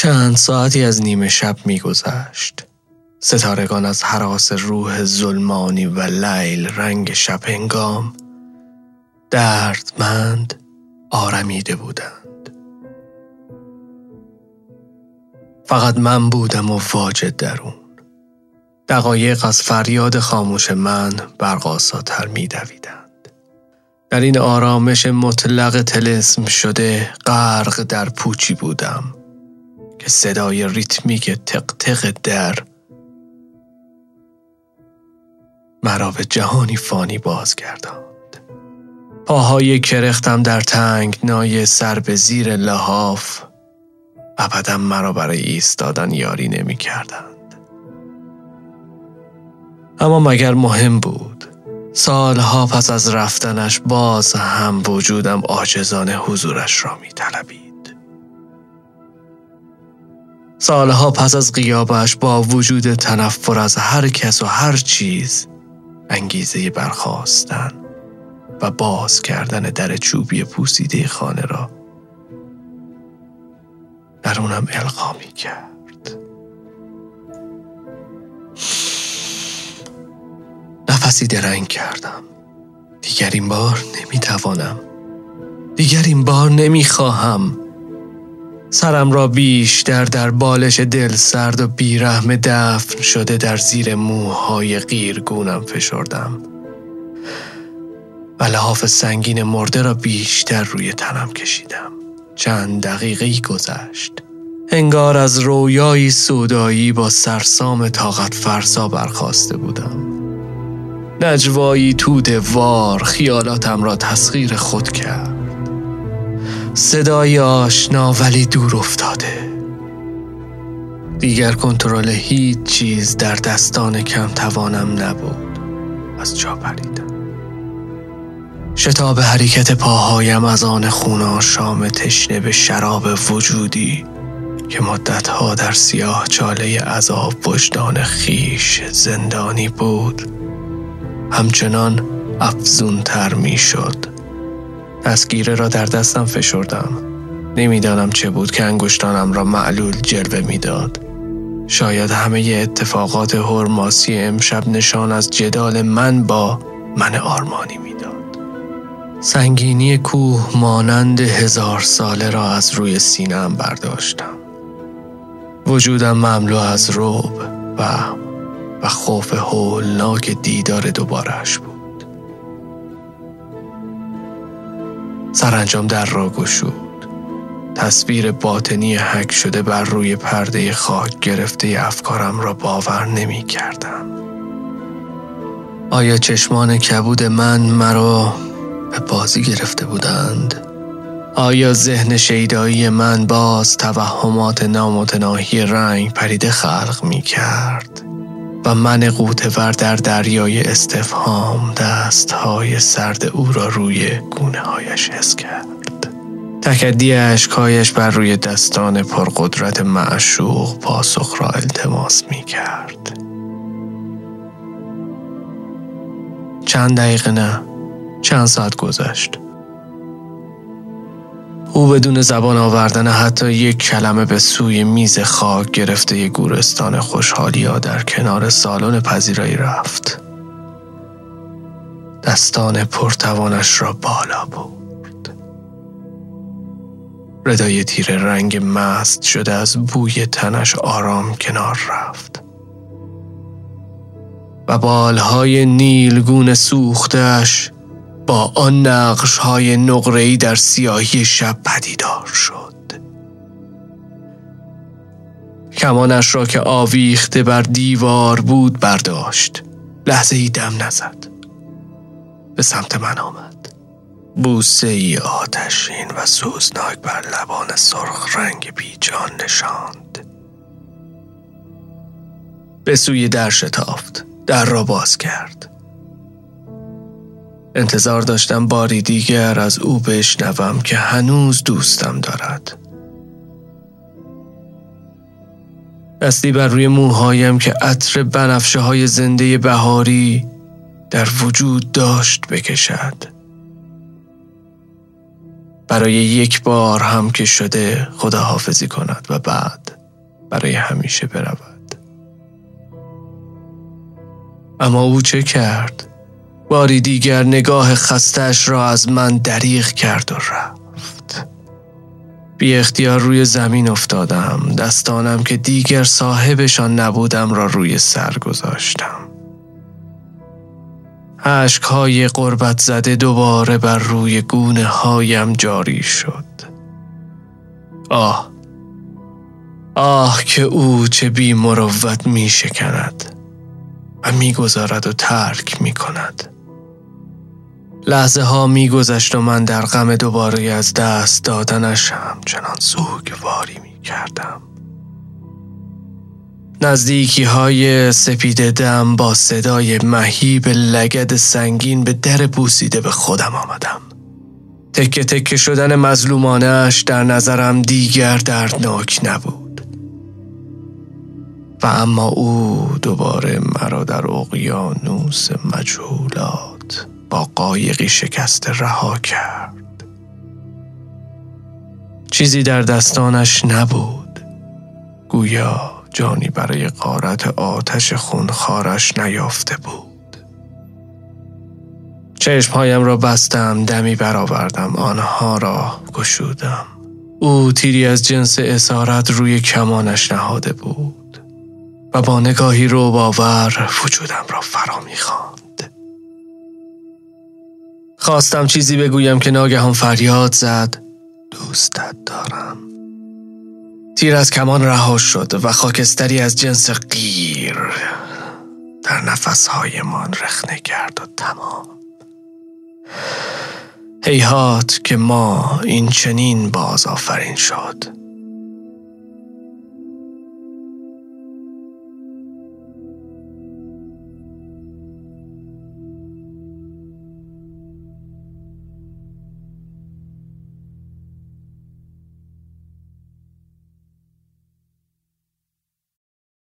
چند ساعتی از نیمه شب میگذشت. ستارگان از حراس روح ظلمانی و لیل رنگ شب هنگام دردمند آرمیده بودند. فقط من بودم و واجد درون. دقایق از فریاد خاموش من برقاساتر می دویدند. در این آرامش مطلق تلسم شده غرق در پوچی بودم که صدای ریتمیک تق در مرا به جهانی فانی بازگرداند. پاهای کرختم در تنگ نای سر به زیر لحاف ابدا مرا برای ایستادن یاری نمی کردند. اما مگر مهم بود سالها پس از رفتنش باز هم وجودم آجزان حضورش را می طلبید. سالها پس از غیابش با وجود تنفر از هر کس و هر چیز انگیزه برخواستن و باز کردن در چوبی پوسیده خانه را درونم القا می کرد. نفسی درنگ کردم. دیگر این بار نمی‌توانم. دیگر این بار نمی‌خواهم. سرم را بیشتر در بالش دل سرد و بیرحم دفن شده در زیر موهای غیرگونم فشردم. و لحاف سنگین مرده را بیشتر روی تنم کشیدم. چند دقیقه گذشت. انگار از رویایی سودایی با سرسام طاقت فرسا برخواسته بودم. نجوایی توده وار خیالاتم را تسخیر خود کرد. صدای آشنا ولی دور افتاده. دیگر کنترل هیچ چیز در دستان کم توانم نبود. از جا پریدم. شتاب حرکت پاهایم از آن خون شام تشنه به شراب وجودی که مدتها در سیاه چاله عذاب وجدان خیش زندانی بود همچنان افزون تر می شد. دستگیره را در دستم فشردم. نمی‌دانم چه بود که انگشتانم را معلول جلوه می‌داد. شاید همه اتفاقات هرماسی امشب نشان از جدال من با من آرمانی می‌داد. سنگینی کوه مانند هزار ساله را از روی سینم برداشتم. وجودم مملو از روب و و خوف هولناک دیدار دوبارش بود سرانجام در را گشود تصویر باطنی حک شده بر روی پرده خاک گرفته افکارم را باور نمی کردم. آیا چشمان کبود من مرا به بازی گرفته بودند؟ آیا ذهن شیدایی من باز توهمات نامتناهی رنگ پریده خلق می کرد؟ و من قوتور در دریای استفهام دستهای سرد او را روی گونه هایش حس کرد. تکدی اشکایش بر روی دستان پرقدرت معشوق پاسخ را التماس می کرد چند دقیقه نه چند ساعت گذشت. او بدون زبان آوردن حتی یک کلمه به سوی میز خاک گرفته ی گورستان خوشحالی ها در کنار سالن پذیرایی رفت. دستان پرتوانش را بالا برد. ردای تیر رنگ مست شده از بوی تنش آرام کنار رفت. و بالهای نیلگون سوختش با آن نقش های نقره‌ای در سیاهی شب پدیدار شد. کمانش را که آویخته بر دیوار بود برداشت. لحظه ای دم نزد. به سمت من آمد. بوسه ای آتشین و سوزناک بر لبان سرخ رنگ بیجان نشاند. به سوی در شتافت در را باز کرد. انتظار داشتم باری دیگر از او بشنوم که هنوز دوستم دارد. دستی بر روی موهایم که عطر بنفشه های زنده بهاری در وجود داشت بکشد. برای یک بار هم که شده خداحافظی کند و بعد برای همیشه برود. اما او چه کرد؟ باری دیگر نگاه خستش را از من دریغ کرد و رفت. بی اختیار روی زمین افتادم. دستانم که دیگر صاحبشان نبودم را روی سر گذاشتم. عشق های قربت زده دوباره بر روی گونه هایم جاری شد. آه آه که او چه بی مروت می شکند و می گذارد و ترک می کند. لحظه ها می گذشت و من در غم دوباره از دست دادنش همچنان سوگواری می کردم نزدیکی های سپید دم با صدای مهیب لگد سنگین به در بوسیده به خودم آمدم. تکه تکه شدن مظلومانش در نظرم دیگر دردناک نبود. و اما او دوباره مرا در اقیانوس مجهولات با قایقی شکسته رها کرد. چیزی در دستانش نبود. گویا جانی برای قارت آتش خونخارش نیافته بود. چشمهایم را بستم دمی برآوردم آنها را گشودم. او تیری از جنس اسارت روی کمانش نهاده بود و با نگاهی رو باور وجودم را فرا می‌خواند. خواستم چیزی بگویم که ناگهان فریاد زد. دوستت دارم. تیر از کمان رها شد و خاکستری از جنس غیر در نفسهایمان رخنه کرد و تمام. هیهات که ما این چنین باز آفرین شد.